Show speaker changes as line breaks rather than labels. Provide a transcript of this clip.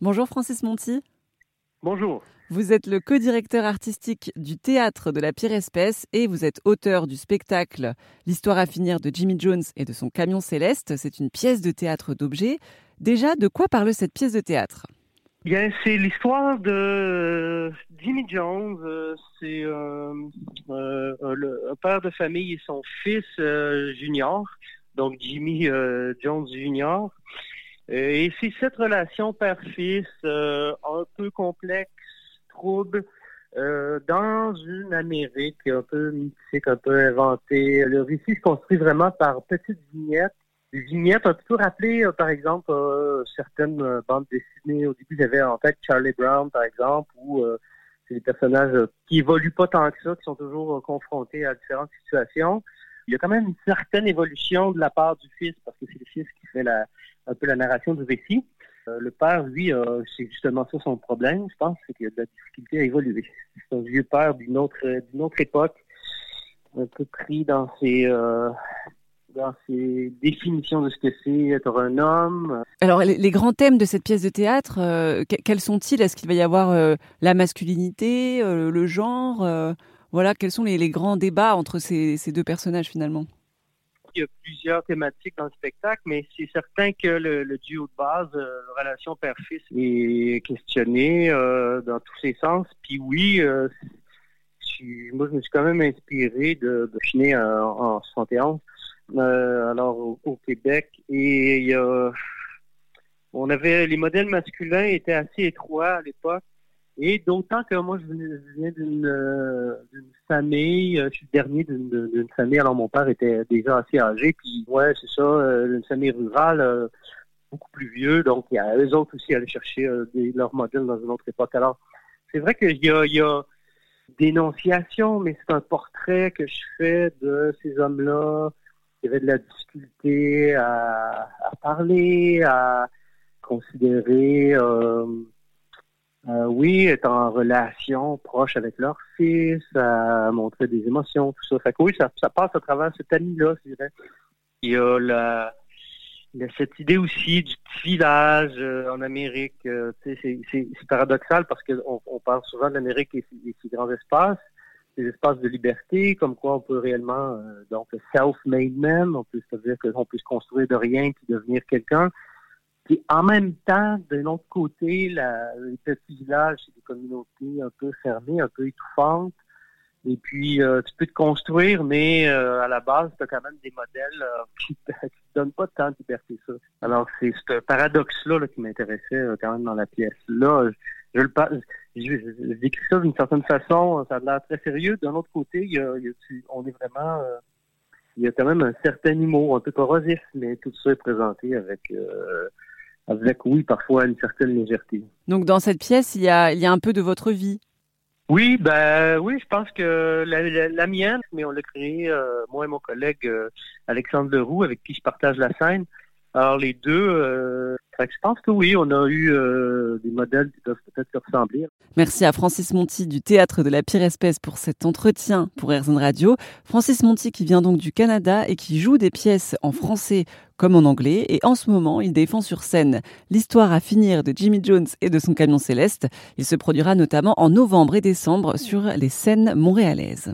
Bonjour Francis Monti.
Bonjour.
Vous êtes le co-directeur artistique du théâtre de la pire espèce et vous êtes auteur du spectacle L'histoire à finir de Jimmy Jones et de son camion céleste. C'est une pièce de théâtre d'objets. Déjà, de quoi parle cette pièce de théâtre?
Bien, c'est l'histoire de Jimmy Jones. Euh, c'est euh, euh, un père de famille et son fils junior, donc Jimmy Jones Junior. Et c'est cette relation père-fils un peu complexe trouble euh, dans une Amérique un peu mythique, un peu inventée. Le récit se construit vraiment par petites vignettes. Des vignettes ont plutôt rappelé, euh, par exemple, euh, certaines bandes dessinées. Au début, j'avais en tête Charlie Brown, par exemple, où c'est des personnages qui évoluent pas tant que ça, qui sont toujours confrontés à différentes situations. Il y a quand même une certaine évolution de la part du fils, parce que c'est le fils qui fait la, un peu la narration du récit. Euh, le père, lui, c'est justement ça son problème, je pense, c'est qu'il a de la difficulté à évoluer. C'est un vieux père d'une autre, d'une autre époque, un peu pris dans ses, euh, dans ses définitions de ce que c'est être un homme.
Alors, les, grands thèmes de cette pièce de théâtre, euh, quels sont-ils? Est-ce qu'il va y avoir la masculinité, le genre Voilà, quels sont les, grands débats entre ces deux personnages finalement?
Il y a plusieurs thématiques dans le spectacle, mais c'est certain que le, duo de base, euh, relation père-fils, est questionné euh, dans tous ses sens. Puis oui, euh, moi je me suis quand même inspiré de, de Chiner en, en 71, alors au, Québec, et il y a, on avait les modèles masculins étaient assez étroits à l'époque. Et d'autant que moi, je viens d'une famille, euh, je suis le dernier d'une famille, alors mon père était déjà assez âgé, puis ouais, c'est ça, euh, une famille rurale, euh, beaucoup plus vieux, donc il y a eux autres aussi aller chercher des, leurs modèles dans une autre époque. Alors, c'est vrai qu'il y a, il y a dénonciation, mais c'est un portrait que je fais de ces hommes-là. Qui avaient de la difficulté à, à parler, à considérer euh, oui, être en relation proche avec leur fils, à montrer des émotions, tout ça. Fait que oui, ça, passe à travers cet ami-là, je dirais. Il y a la, cette idée aussi du petit village euh, en Amérique. Euh, c'est paradoxal parce qu'on on parle souvent de l'Amérique et, ses grands espaces, des espaces de liberté, comme quoi on peut réellement, donc self-made man, on peut se dire qu'on peut se construire de rien puis devenir quelqu'un. Puis en même temps, de l'autre côté, la, les petits villages, c'est des communautés un peu fermées, un peu étouffantes. Et puis, euh, tu peux te construire, mais euh, à la base, tu as quand même des modèles euh, qui ne te donnent pas tant de liberté. Ça. Alors, c'est ce paradoxe-là qui m'intéressait quand même dans la pièce. Là, je, le je, je, ça d'une certaine façon, ça a l'air très sérieux. D'un autre côté, il y a, on est vraiment... il y a quand même un certain humour, un peu corrosif, mais tout ça est présenté avec avec, oui, parfois une certaine légèreté.
Donc, dans cette pièce, il y a, il y a un peu de votre vie.
Oui, ben oui, je pense que la, mienne, mais on l'a créée, euh, moi et mon collègue euh, Alexandre Leroux, avec qui je partage la scène. Alors les deux, euh, je pense que oui, on a eu euh, des modèles qui peuvent peut-être se ressembler.
Merci à Francis Monti du Théâtre de la Pire Espèce pour cet entretien pour RZN Radio. Francis Monti qui vient donc du Canada et qui joue des pièces en français comme en anglais. Et en ce moment, il défend sur scène l'histoire à finir de Jimmy Jones et de son camion céleste. Il se produira notamment en novembre et décembre sur les scènes montréalaises.